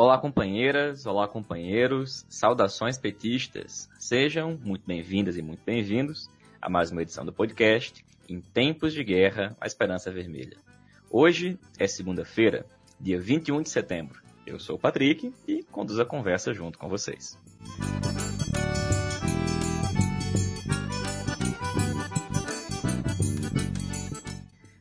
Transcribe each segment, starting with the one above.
Olá, companheiras, olá, companheiros, saudações petistas. Sejam muito bem-vindas e muito bem-vindos a mais uma edição do podcast Em Tempos de Guerra, a Esperança Vermelha. Hoje é segunda-feira, dia 21 de setembro. Eu sou o Patrick e conduzo a conversa junto com vocês.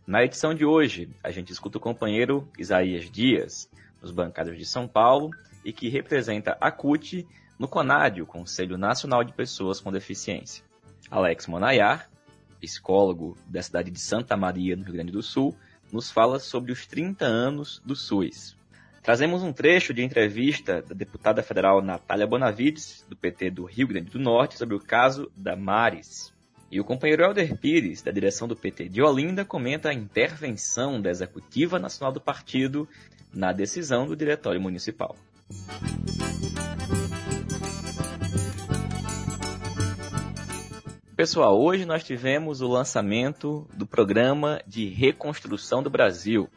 Na edição de hoje, a gente escuta o companheiro Isaías Dias, nos bancários de São Paulo e que representa a CUT no CONAD, o Conselho Nacional de Pessoas com Deficiência. Alex Monayar, psicólogo da cidade de Santa Maria, no Rio Grande do Sul, nos fala sobre os 30 anos do SUS. Trazemos um trecho de entrevista da deputada federal Natália Bonavides, do PT do Rio Grande do Norte, sobre o caso da Maris. E o companheiro Helder Pires, da direção do PT de Olinda, comenta a intervenção da Executiva Nacional do Partido na decisão do Diretório Municipal. Pessoal, hoje nós tivemos o lançamento do programa de reconstrução do Brasil.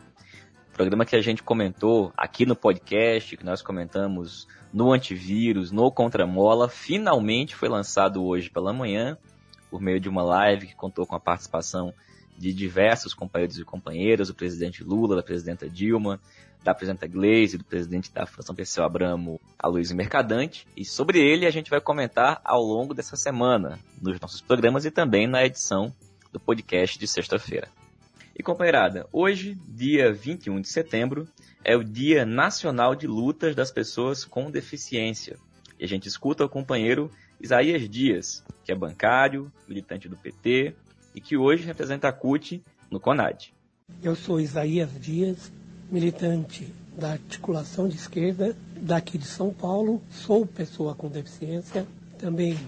Programa que a gente comentou aqui no podcast, que nós comentamos no antivírus, no Contramola, finalmente foi lançado hoje pela manhã, por meio de uma live que contou com a participação de diversos companheiros e companheiras, o presidente Lula, da presidenta Dilma, da presidenta Gleisi, do presidente da Fundação Perseu Abramo, Aloysio Mercadante. E sobre ele a gente vai comentar ao longo dessa semana, nos nossos programas e também na edição do podcast de sexta-feira. E companheirada, hoje, dia 21 de setembro, é o Dia Nacional de Lutas das Pessoas com Deficiência. E a gente escuta o companheiro Isaías Dias, que é bancário, militante do PT e que hoje representa a CUT no CONAD. Eu sou Isaías Dias, militante da articulação de esquerda daqui de São Paulo, sou pessoa com deficiência, também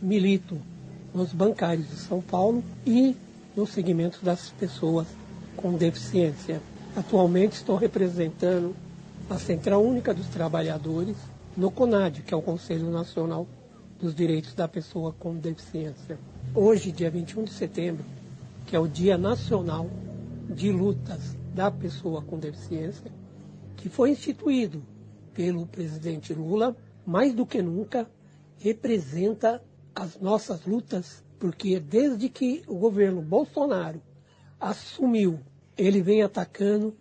milito nos bancários de São Paulo e no segmento das pessoas com deficiência. Atualmente estou representando a Central Única dos Trabalhadores no CONAD, que é o Conselho Nacional dos Direitos da Pessoa com Deficiência. Hoje, dia 21 de setembro, que é o Dia Nacional de Lutas da pessoa com deficiência, que foi instituído pelo presidente Lula, mais do que nunca representa as nossas lutas, porque desde que o governo Bolsonaro assumiu, ele vem atacando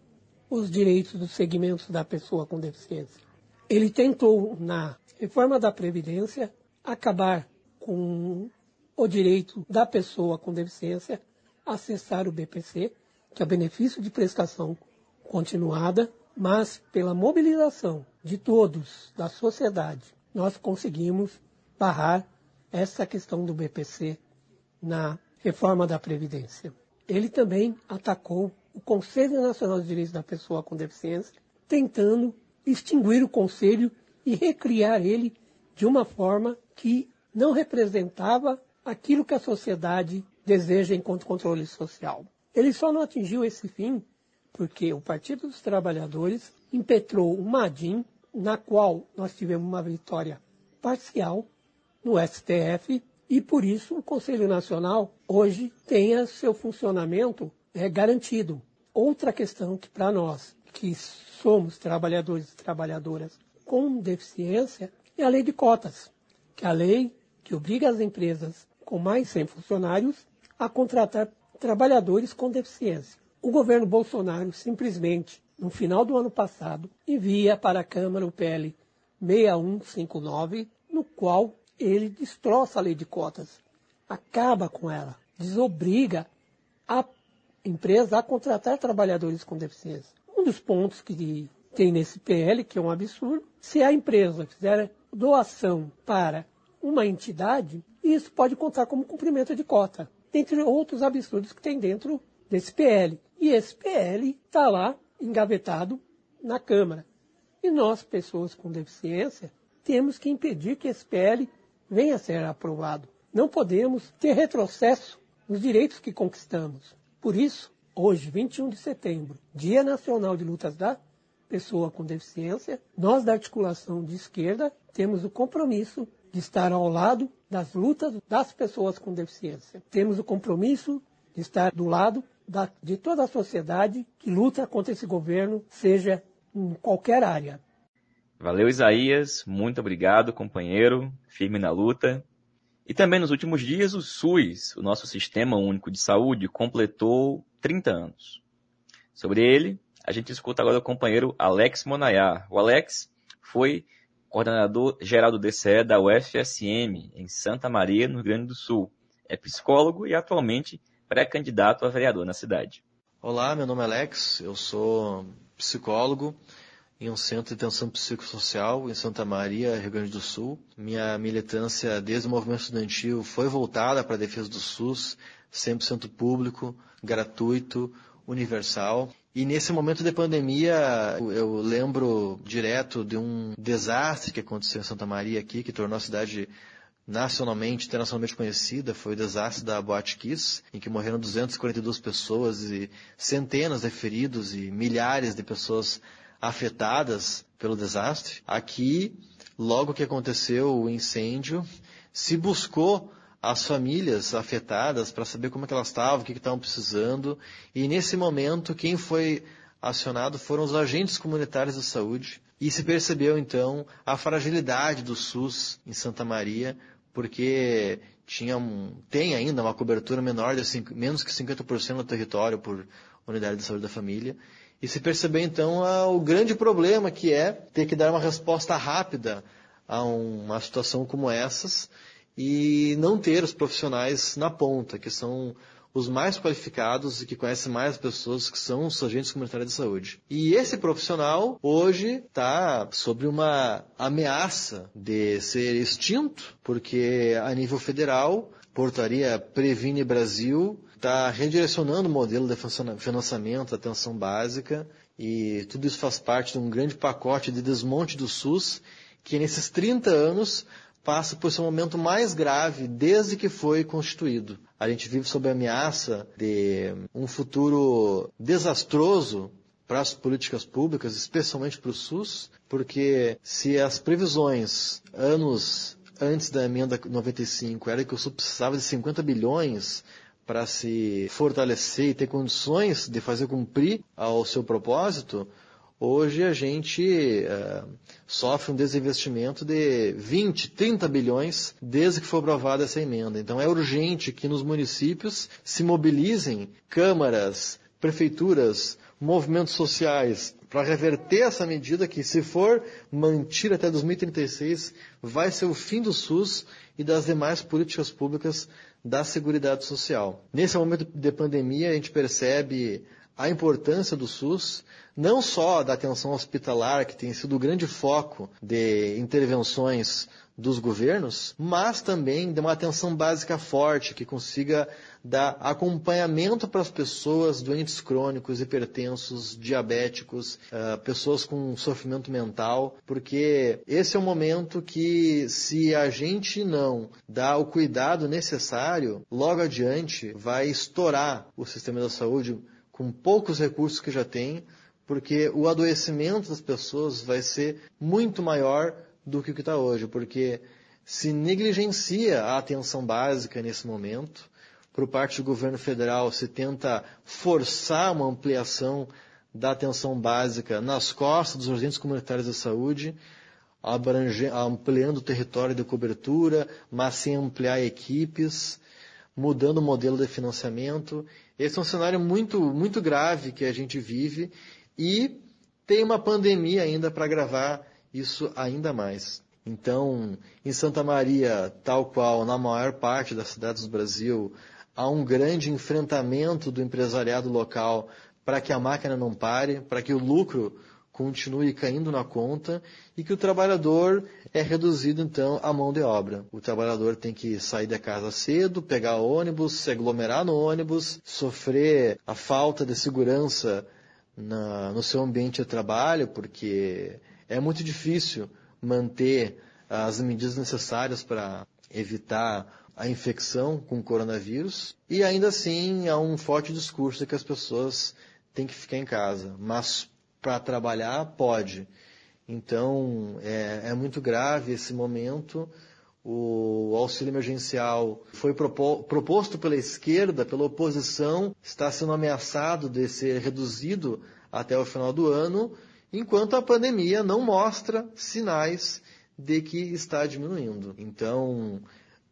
os direitos dos segmentos da pessoa com deficiência. Ele tentou, na reforma da Previdência, acabar com o direito da pessoa com deficiência acessar o BPC, que é o benefício de prestação continuada, mas pela mobilização de todos da sociedade, nós conseguimos barrar essa questão do BPC na reforma da Previdência. Ele também atacou o Conselho Nacional de Direitos da Pessoa com Deficiência, tentando extinguir o Conselho e recriar ele de uma forma que não representava aquilo que a sociedade deseja enquanto controle social. Ele só não atingiu esse fim porque o Partido dos Trabalhadores impetrou uma ADIM, na qual nós tivemos uma vitória parcial no STF, e por isso o Conselho Nacional hoje tenha seu funcionamento é, garantido. Outra questão que para nós, que somos trabalhadores e trabalhadoras com deficiência, é a lei de cotas, que é a lei que obriga as empresas com mais 100 funcionários a contratar trabalhadores com deficiência. O governo Bolsonaro simplesmente, no final do ano passado, envia para a Câmara o PL 6159, no qual ele destroça a lei de cotas, acaba com ela, desobriga a empresa a contratar trabalhadores com deficiência. Um dos pontos que tem nesse PL, que é um absurdo, se a empresa fizer doação para uma entidade, isso pode contar como cumprimento de cota entre outros absurdos que tem dentro desse PL. E esse PL está lá engavetado na Câmara. E nós, pessoas com deficiência, temos que impedir que esse PL venha a ser aprovado. Não podemos ter retrocesso nos direitos que conquistamos. Por isso, hoje, 21 de setembro, Dia Nacional de Lutas da Pessoa com Deficiência, nós da articulação de esquerda temos o compromisso de estar ao lado das lutas das pessoas com deficiência. Temos o compromisso de estar do lado da, de toda a sociedade que luta contra esse governo, seja em qualquer área. Valeu, Isaías. Muito obrigado, companheiro. Firme na luta. E também nos últimos dias, o SUS, o nosso Sistema Único de Saúde, completou 30 anos. Sobre ele, a gente escuta agora o companheiro Alex Monayar. O Alex foi coordenador geral do DCE da UFSM, em Santa Maria, no Rio Grande do Sul. É psicólogo e atualmente pré-candidato a vereador na cidade. Olá, meu nome é Alex, eu sou psicólogo em um centro de atenção psicossocial em Santa Maria, Rio Grande do Sul. Minha militância desde o movimento estudantil foi voltada para a defesa do SUS, 100% público, gratuito, universal. E nesse momento de pandemia, eu lembro direto de um desastre que aconteceu em Santa Maria aqui, que tornou a cidade nacionalmente, internacionalmente conhecida, foi o desastre da Boate Kiss, em que morreram 242 pessoas e centenas de feridos e milhares de pessoas afetadas pelo desastre. Aqui, logo que aconteceu o incêndio, se buscou as famílias afetadas para saber como é que elas estavam, o que estavam precisando. E nesse momento, quem foi acionado foram os agentes comunitários de saúde. E se percebeu então a fragilidade do SUS em Santa Maria, porque tinha um, tem ainda uma cobertura menor de cinco, menos que 50% do território por unidade de saúde da família. E se percebeu então o grande problema que é ter que dar uma resposta rápida a uma situação como essas e não ter os profissionais na ponta, que são os mais qualificados e que conhecem mais pessoas, que são os agentes comunitários de saúde. E esse profissional hoje está sobre uma ameaça de ser extinto, porque a nível federal, portaria Previne Brasil está redirecionando o modelo de financiamento atenção básica e tudo isso faz parte de um grande pacote de desmonte do SUS que nesses 30 anos passa por seu momento mais grave desde que foi constituído. A gente vive sob a ameaça de um futuro desastroso para as políticas públicas, especialmente para o SUS, porque se as previsões anos antes da emenda 95 era que o SUS precisava de 50 bilhões para se fortalecer e ter condições de fazer cumprir ao seu propósito, Hoje a gente uh, sofre um desinvestimento de 20, 30 bilhões desde que foi aprovada essa emenda. Então é urgente que nos municípios se mobilizem câmaras, prefeituras, movimentos sociais para reverter essa medida que, se for mantida até 2036, vai ser o fim do SUS e das demais políticas públicas da Seguridade Social. Nesse momento de pandemia, a gente percebe a importância do SUS, não só da atenção hospitalar, que tem sido o grande foco de intervenções dos governos, mas também de uma atenção básica forte, que consiga dar acompanhamento para as pessoas doentes crônicos, hipertensos, diabéticos, uh, pessoas com sofrimento mental, porque esse é o momento que, se a gente não dá o cuidado necessário, logo adiante vai estourar o sistema da saúde com poucos recursos que já tem, porque o adoecimento das pessoas vai ser muito maior do que o que está hoje, porque se negligencia a atenção básica nesse momento, por parte do governo federal se tenta forçar uma ampliação da atenção básica nas costas dos agentes comunitários de saúde, ampliando o território de cobertura, mas sem ampliar equipes, mudando o modelo de financiamento esse é um cenário muito, muito grave que a gente vive e tem uma pandemia ainda para agravar isso ainda mais. Então, em Santa Maria, tal qual na maior parte das cidades do Brasil, há um grande enfrentamento do empresariado local para que a máquina não pare, para que o lucro continue caindo na conta e que o trabalhador é reduzido então à mão de obra. O trabalhador tem que sair da casa cedo, pegar ônibus, se aglomerar no ônibus, sofrer a falta de segurança na, no seu ambiente de trabalho, porque é muito difícil manter as medidas necessárias para evitar a infecção com o coronavírus. E ainda assim há um forte discurso de que as pessoas têm que ficar em casa. Mas para trabalhar, pode. Então, é, é, muito grave esse momento. O auxílio emergencial foi proposto pela esquerda, pela oposição, está sendo ameaçado de ser reduzido até o final do ano enquanto a pandemia não mostra sinais de que está diminuindo. Então,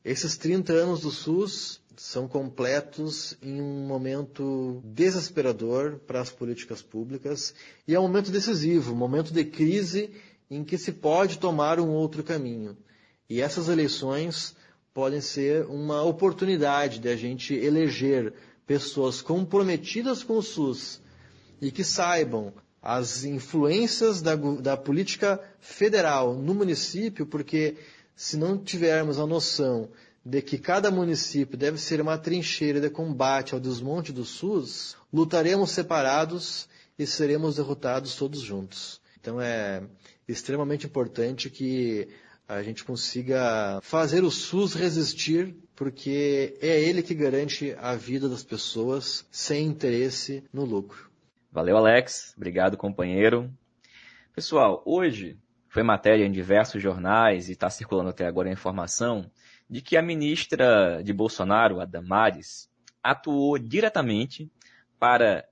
esses 30 anos do SUS são completos em um momento desesperador para as políticas públicas e é um momento decisivo, um momento de crise em que se pode tomar um outro caminho. E essas eleições podem ser uma oportunidade de a gente eleger pessoas comprometidas com o SUS e que saibam as influências da, da política federal no município, porque se não tivermos a noção de que cada município deve ser uma trincheira de combate ao desmonte do SUS, lutaremos separados e seremos derrotados todos juntos. Então é extremamente importante que a gente consiga fazer o SUS resistir, porque é ele que garante a vida das pessoas sem interesse no lucro. Valeu, Alex. Obrigado, companheiro. Pessoal, hoje foi matéria em diversos jornais e está circulando até agora a informação de que a ministra de Bolsonaro, a Damares, atuou diretamente para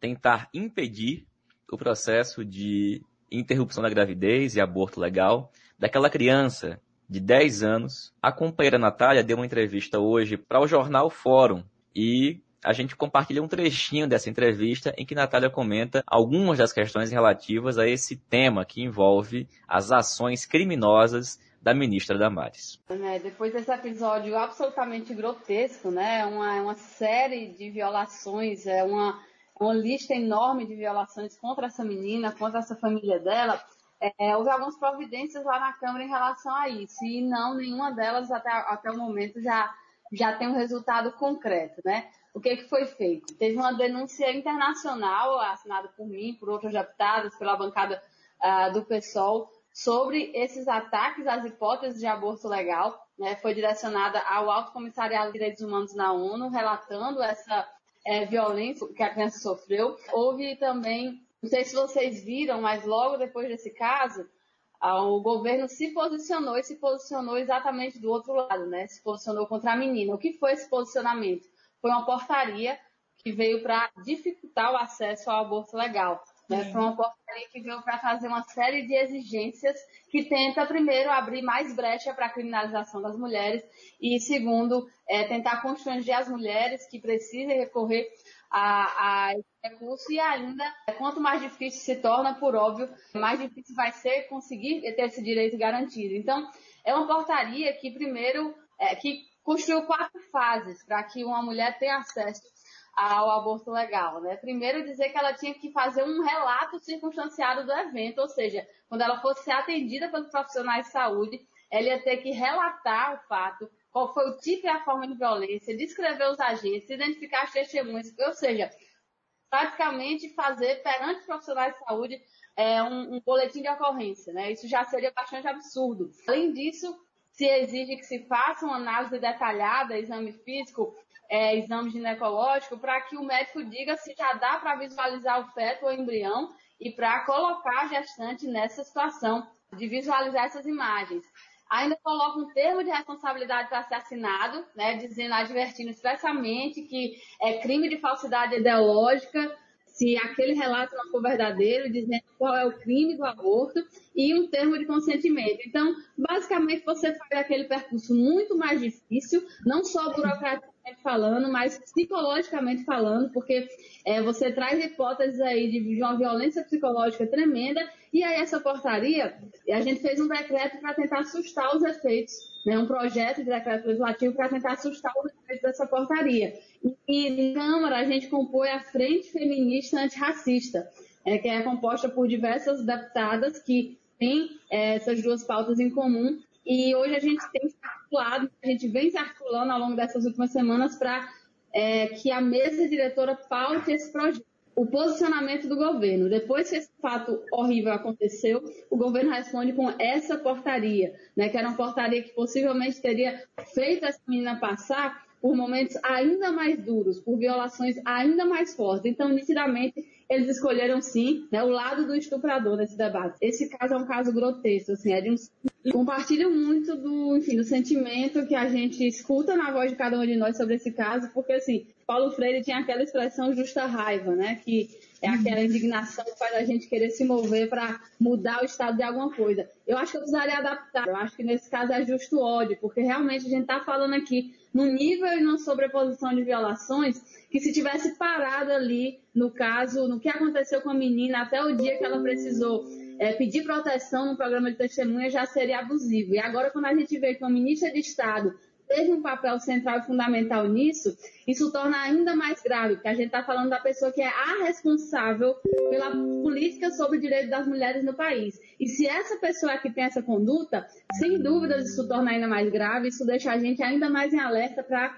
tentar impedir o processo de interrupção da gravidez e aborto legal daquela criança de 10 anos. A companheira Natália deu uma entrevista hoje para o jornal Fórum e a gente compartilha um trechinho dessa entrevista em que Natália comenta algumas das questões relativas a esse tema que envolve as ações criminosas da ministra Damares. É, depois desse episódio absolutamente grotesco, né, uma, uma série de violações, é uma, uma lista enorme de violações contra essa menina, contra essa família dela, é, houve algumas providências lá na Câmara em relação a isso, e não nenhuma delas até, até o momento já, já tem um resultado concreto, né? O que, que foi feito? Teve uma denúncia internacional assinada por mim, por outras deputadas, pela bancada uh, do PSOL, sobre esses ataques às hipóteses de aborto legal. Né? Foi direcionada ao Alto Comissariado de Direitos Humanos na ONU, relatando essa é, violência que a criança sofreu. Houve também não sei se vocês viram, mas logo depois desse caso, o governo se posicionou e se posicionou exatamente do outro lado, né? Se posicionou contra a menina. O que foi esse posicionamento? Foi uma portaria que veio para dificultar o acesso ao aborto legal. Né? Foi uma portaria que veio para fazer uma série de exigências que tenta, primeiro, abrir mais brecha para a criminalização das mulheres e, segundo, é, tentar constranger as mulheres que precisem recorrer a, a esse recurso e ainda, quanto mais difícil se torna, por óbvio, mais difícil vai ser conseguir ter esse direito garantido. Então, é uma portaria que, primeiro, é, que construiu quatro fases para que uma mulher tenha acesso ao aborto legal. Né? Primeiro, dizer que ela tinha que fazer um relato circunstanciado do evento, ou seja, quando ela fosse ser atendida pelos profissionais de saúde, ela ia ter que relatar o fato, qual foi o tipo e a forma de violência, descrever os agentes, identificar as testemunhas, ou seja, praticamente fazer perante os profissionais de saúde é, um, um, boletim de ocorrência. Né? Isso já seria bastante absurdo. Além disso, se exige que se faça uma análise detalhada, exame físico, é, exame ginecológico, para que o médico diga se já dá para visualizar o feto ou o embrião e para colocar a gestante nessa situação de visualizar essas imagens. Ainda coloca um termo de responsabilidade para ser assinado, né, dizendo, advertindo expressamente que é crime de falsidade ideológica se aquele relato não for verdadeiro, dizendo qual é o crime do aborto e um termo de consentimento. Então, basicamente, você faz aquele percurso muito mais difícil, não só burocraticamente falando, mas psicologicamente falando, porque é, você traz hipóteses aí de uma violência psicológica tremenda, e aí essa portaria, a gente fez um decreto para tentar assustar os efeitos, né, um projeto de decreto legislativo para tentar assustar os efeitos dessa portaria. E na Câmara a gente compõe a Frente Feminista Antirracista, é, que é composta por diversas deputadas que têm é, essas duas pautas em comum, e hoje a gente tem articulado, a gente vem se articulando ao longo dessas últimas semanas para é, que a mesa diretora paute esse projeto. O posicionamento do governo. Depois que esse fato horrível aconteceu, o governo responde com essa portaria, né, que era uma portaria que possivelmente teria feito essa menina passar por momentos ainda mais duros, por violações ainda mais fortes. Então, nitidamente, eles escolheram sim né, o lado do estuprador nesse debate. Esse caso é um caso grotesco, assim, é de um compartilho muito do, enfim, do sentimento que a gente escuta na voz de cada um de nós sobre esse caso, porque assim, Paulo Freire tinha aquela expressão justa raiva, né, que é aquela indignação que faz a gente querer se mover para mudar o estado de alguma coisa. Eu acho que eu precisaria adaptar. Eu acho que nesse caso é justo ódio, porque realmente a gente está falando aqui no nível e na sobreposição de violações que se tivesse parado ali no caso, no que aconteceu com a menina até o dia que ela precisou é, pedir proteção no programa de testemunha já seria abusivo. E agora, quando a gente vê que uma ministra de Estado teve um papel central e fundamental nisso, isso torna ainda mais grave, porque a gente está falando da pessoa que é a responsável pela política sobre o direito das mulheres no país. E se essa pessoa aqui tem essa conduta, sem dúvidas isso torna ainda mais grave, isso deixa a gente ainda mais em alerta para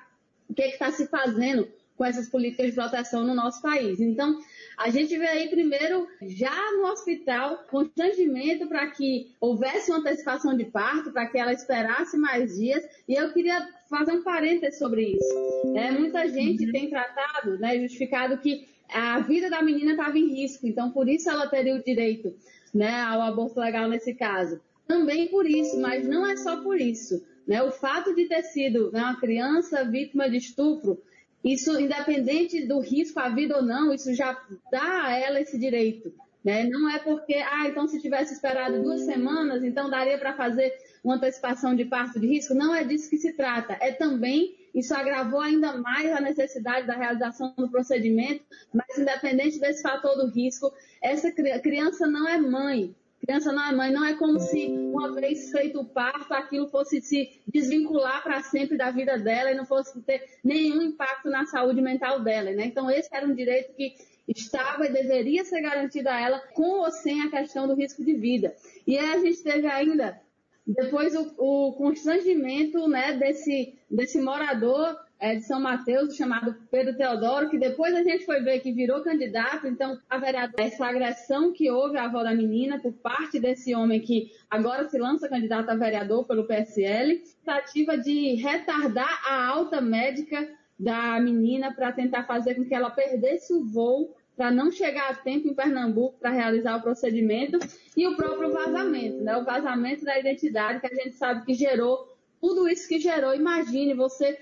o que está se fazendo com essas políticas de proteção no nosso país. Então, a gente vê aí primeiro, já no hospital, constrangimento para que houvesse uma antecipação de parto, para que ela esperasse mais dias. E eu queria fazer um parêntese sobre isso. É, muita gente uhum. tem tratado, né, justificado que a vida da menina estava em risco, então por isso ela teria o direito né, ao aborto legal nesse caso. Também por isso, mas não é só por isso. Né? O fato de ter sido né, uma criança vítima de estupro isso, independente do risco à vida ou não, isso já dá a ela esse direito. Né? Não é porque, ah, então se tivesse esperado duas semanas, então daria para fazer uma antecipação de parto de risco. Não é disso que se trata. É também, isso agravou ainda mais a necessidade da realização do procedimento, mas independente desse fator do risco, essa criança não é mãe. Criança não é mãe, não é como se uma vez feito o parto, aquilo fosse se desvincular para sempre da vida dela e não fosse ter nenhum impacto na saúde mental dela, né? Então esse era um direito que estava e deveria ser garantido a ela com ou sem a questão do risco de vida. E aí a gente teve ainda depois o, o constrangimento né, desse, desse morador é, de São Mateus, chamado Pedro Teodoro, que depois a gente foi ver que virou candidato, então a vereadora, essa agressão que houve à avó da menina por parte desse homem que agora se lança candidato a vereador pelo PSL, tentativa de retardar a alta médica da menina para tentar fazer com que ela perdesse o voo para não chegar a tempo em Pernambuco para realizar o procedimento e o próprio vazamento, né? O vazamento da identidade que a gente sabe que gerou tudo isso que gerou. Imagine você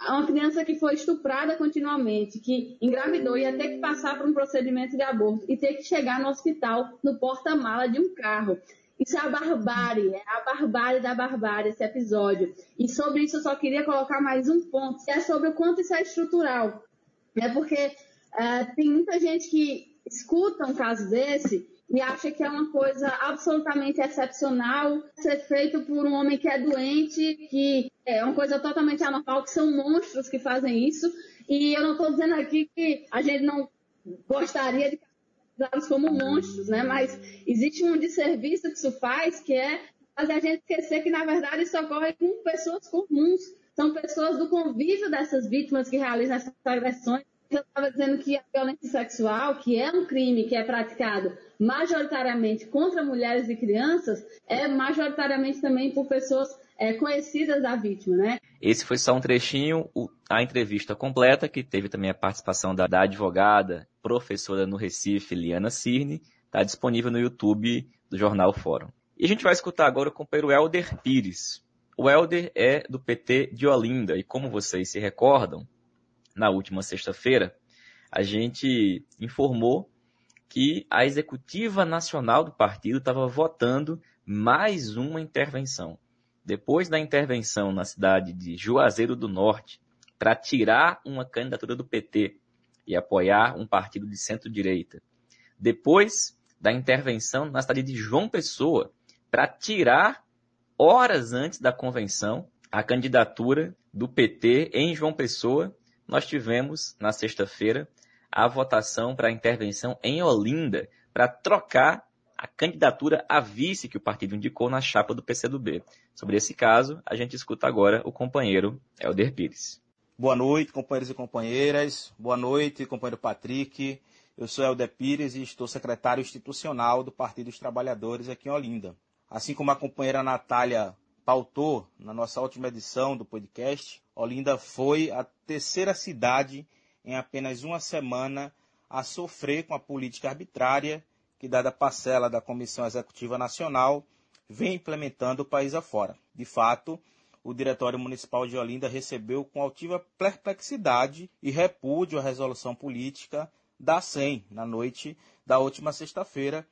uma criança que foi estuprada continuamente, que engravidou, ia ter que passar por um procedimento de aborto e ter que chegar no hospital no porta-mala de um carro. Isso é a barbárie, é a barbárie da barbárie, esse episódio. E sobre isso eu só queria colocar mais um ponto, que é sobre o quanto isso é estrutural. É porque uh, tem muita gente que escuta um caso desse e acha que é uma coisa absolutamente excepcional ser feito por um homem que é doente, que é uma coisa totalmente anormal, que são monstros que fazem isso. E eu não estou dizendo aqui que a gente não gostaria de usá-los como monstros, né? Mas existe um desserviço que isso faz, que é fazer a gente esquecer que, na verdade, isso ocorre com pessoas comuns. São pessoas do convívio dessas vítimas que realizam essas agressões eu estava dizendo que a violência sexual, que é um crime que é praticado majoritariamente contra mulheres e crianças, é majoritariamente também por pessoas é, conhecidas da vítima, né? Esse foi só um trechinho, a entrevista completa, que teve também a participação da, da advogada, professora no Recife, Liana Cirne, está disponível no YouTube do Jornal Fórum. E a gente vai escutar agora o companheiro Helder Pires. O Helder é do PT de Olinda, e como vocês se recordam, na última sexta-feira, a gente informou que a executiva nacional do partido estava votando mais uma intervenção. Depois da intervenção na cidade de Juazeiro do Norte, para tirar uma candidatura do PT e apoiar um partido de centro-direita. Depois da intervenção na cidade de João Pessoa, para tirar, horas antes da convenção, a candidatura do PT em João Pessoa nós tivemos, na sexta-feira, a votação para a intervenção em Olinda para trocar a candidatura a vice que o partido indicou na chapa do PCdoB. Sobre esse caso, a gente escuta agora o companheiro Helder Pires. Boa noite, companheiros e companheiras. Boa noite, companheiro Patrick. Eu sou Helder Pires e estou secretário institucional do Partido dos Trabalhadores aqui em Olinda. Assim como a companheira Natália pautou na nossa última edição do podcast, Olinda foi a terceira cidade em apenas uma semana a sofrer com a política arbitrária que, dada a parcela da Comissão Executiva Nacional, vem implementando o país afora. De fato, o Diretório Municipal de Olinda recebeu com altiva perplexidade e repúdio a resolução política da SEM na noite da última sexta-feira,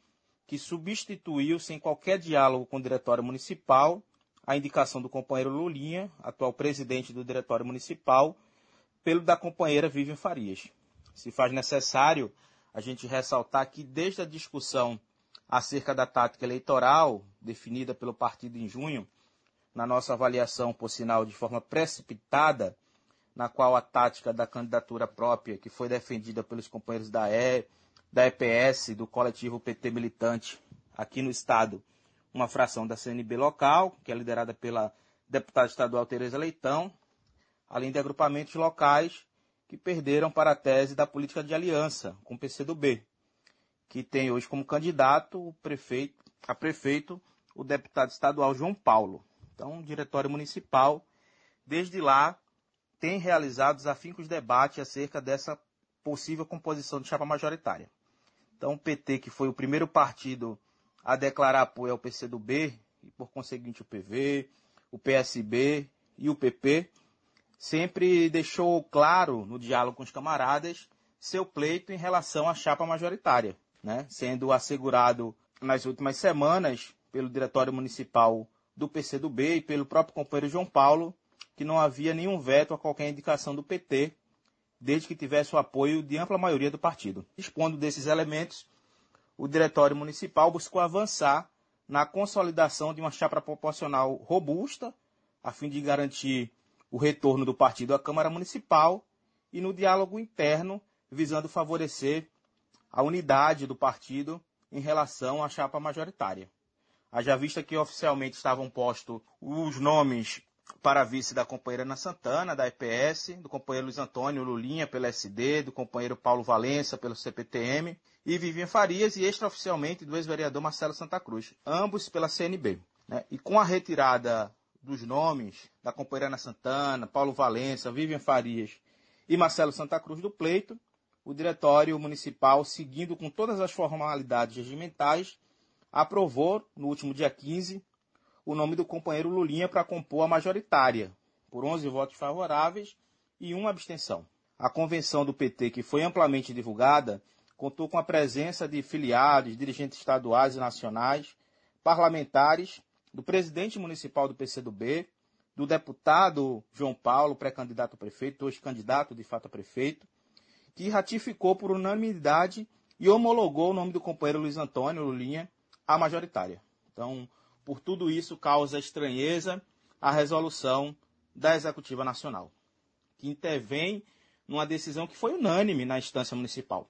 que substituiu, sem qualquer diálogo com o Diretório Municipal, a indicação do companheiro Lulinha, atual presidente do Diretório Municipal, pelo da companheira Vivian Farias. Se faz necessário a gente ressaltar que desde a discussão acerca da tática eleitoral definida pelo partido em junho, na nossa avaliação, por sinal, de forma precipitada, na qual a tática da candidatura própria, que foi defendida pelos companheiros da, e, da EPS, do coletivo PT militante aqui no Estado, uma fração da CNB local, que é liderada pela deputada estadual Tereza Leitão, além de agrupamentos locais que perderam para a tese da política de aliança com o PCdoB, que tem hoje como candidato prefeito, a prefeito o deputado estadual João Paulo. Então, o Diretório Municipal, desde lá, tem realizado os afincos debates acerca dessa possível composição de chapa majoritária. Então, o PT, que foi o primeiro partido a declarar apoio ao PCdoB, e por conseguinte o PV, o PSB e o PP, sempre deixou claro no diálogo com os camaradas seu pleito em relação à chapa majoritária, né? sendo assegurado nas últimas semanas pelo Diretório Municipal do PCdoB e pelo próprio companheiro João Paulo que não havia nenhum veto a qualquer indicação do PT, desde que tivesse o apoio de ampla maioria do partido. Expondo desses elementos, o Diretório Municipal buscou avançar na consolidação de uma chapa proporcional robusta, a fim de garantir o retorno do partido à Câmara Municipal e no diálogo interno, visando favorecer a unidade do partido em relação à chapa majoritária. Haja vista que oficialmente estavam postos os nomes para vice da companheira Ana Santana, da EPS, do companheiro Luiz Antônio Lulinha, pela SD, do companheiro Paulo Valença, pelo CPTM, e Vivian Farias, e extraoficialmente do ex-vereador Marcelo Santa Cruz, ambos pela CNB. Né? E com a retirada dos nomes da companheira Ana Santana, Paulo Valença, Vivian Farias e Marcelo Santa Cruz do pleito, o Diretório Municipal, seguindo com todas as formalidades regimentais, aprovou, no último dia 15, o nome do companheiro Lulinha para compor a majoritária, por 11 votos favoráveis e uma abstenção. A convenção do PT, que foi amplamente divulgada, contou com a presença de filiados, dirigentes estaduais e nacionais, parlamentares, do presidente municipal do PCdoB, do deputado João Paulo, pré-candidato a prefeito, hoje candidato de fato a prefeito, que ratificou por unanimidade e homologou o nome do companheiro Luiz Antônio Lulinha à majoritária. Então, por tudo isso, causa estranheza a resolução da Executiva Nacional, que intervém numa decisão que foi unânime na instância municipal,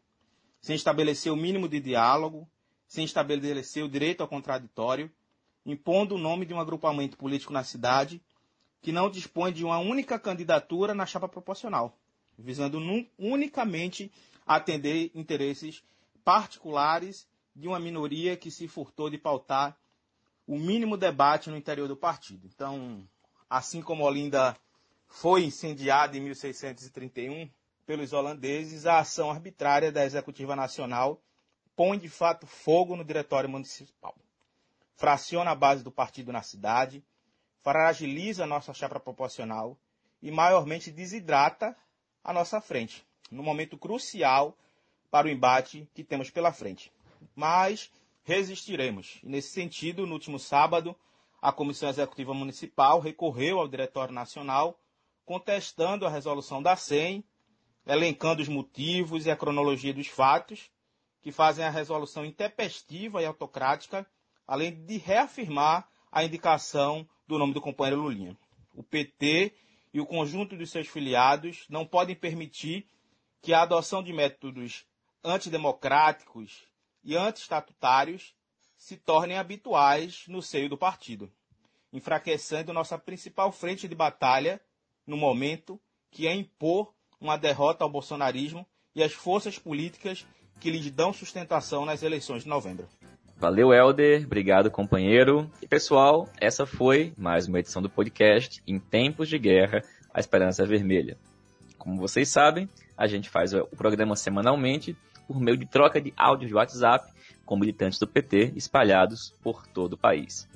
sem estabelecer o mínimo de diálogo, sem estabelecer o direito ao contraditório, impondo o nome de um agrupamento político na cidade que não dispõe de uma única candidatura na chapa proporcional, visando unicamente atender interesses particulares de uma minoria que se furtou de pautar o mínimo debate no interior do partido. Então, assim como Olinda foi incendiada em 1631 pelos holandeses, a ação arbitrária da Executiva Nacional põe de fato fogo no Diretório Municipal. Fraciona a base do partido na cidade, fragiliza a nossa chapa proporcional e maiormente desidrata a nossa frente, no momento crucial para o embate que temos pela frente. Mas resistiremos. E nesse sentido, no último sábado, a Comissão Executiva Municipal recorreu ao Diretório Nacional contestando a resolução da SEM, elencando os motivos e a cronologia dos fatos que fazem a resolução intempestiva e autocrática, além de reafirmar a indicação do nome do companheiro Lulinha. O PT e o conjunto de seus filiados não podem permitir que a adoção de métodos antidemocráticos e anti-estatutários se tornem habituais no seio do partido, enfraquecendo nossa principal frente de batalha no momento, que é impor uma derrota ao bolsonarismo e às forças políticas que lhes dão sustentação nas eleições de novembro. Valeu, Helder. Obrigado, companheiro. E pessoal, essa foi mais uma edição do podcast Em Tempos de Guerra, a Esperança Vermelha. Como vocês sabem, a gente faz o programa semanalmente por meio de troca de áudio de WhatsApp com militantes do PT espalhados por todo o país.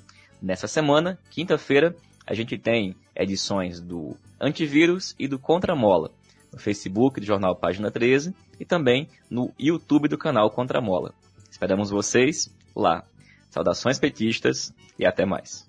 Nessa semana, quinta-feira, a gente tem edições do Antivírus e do Contramola, no Facebook do Jornal Página 13 e também no YouTube do canal Contramola. Esperamos vocês lá. Saudações petistas e até mais.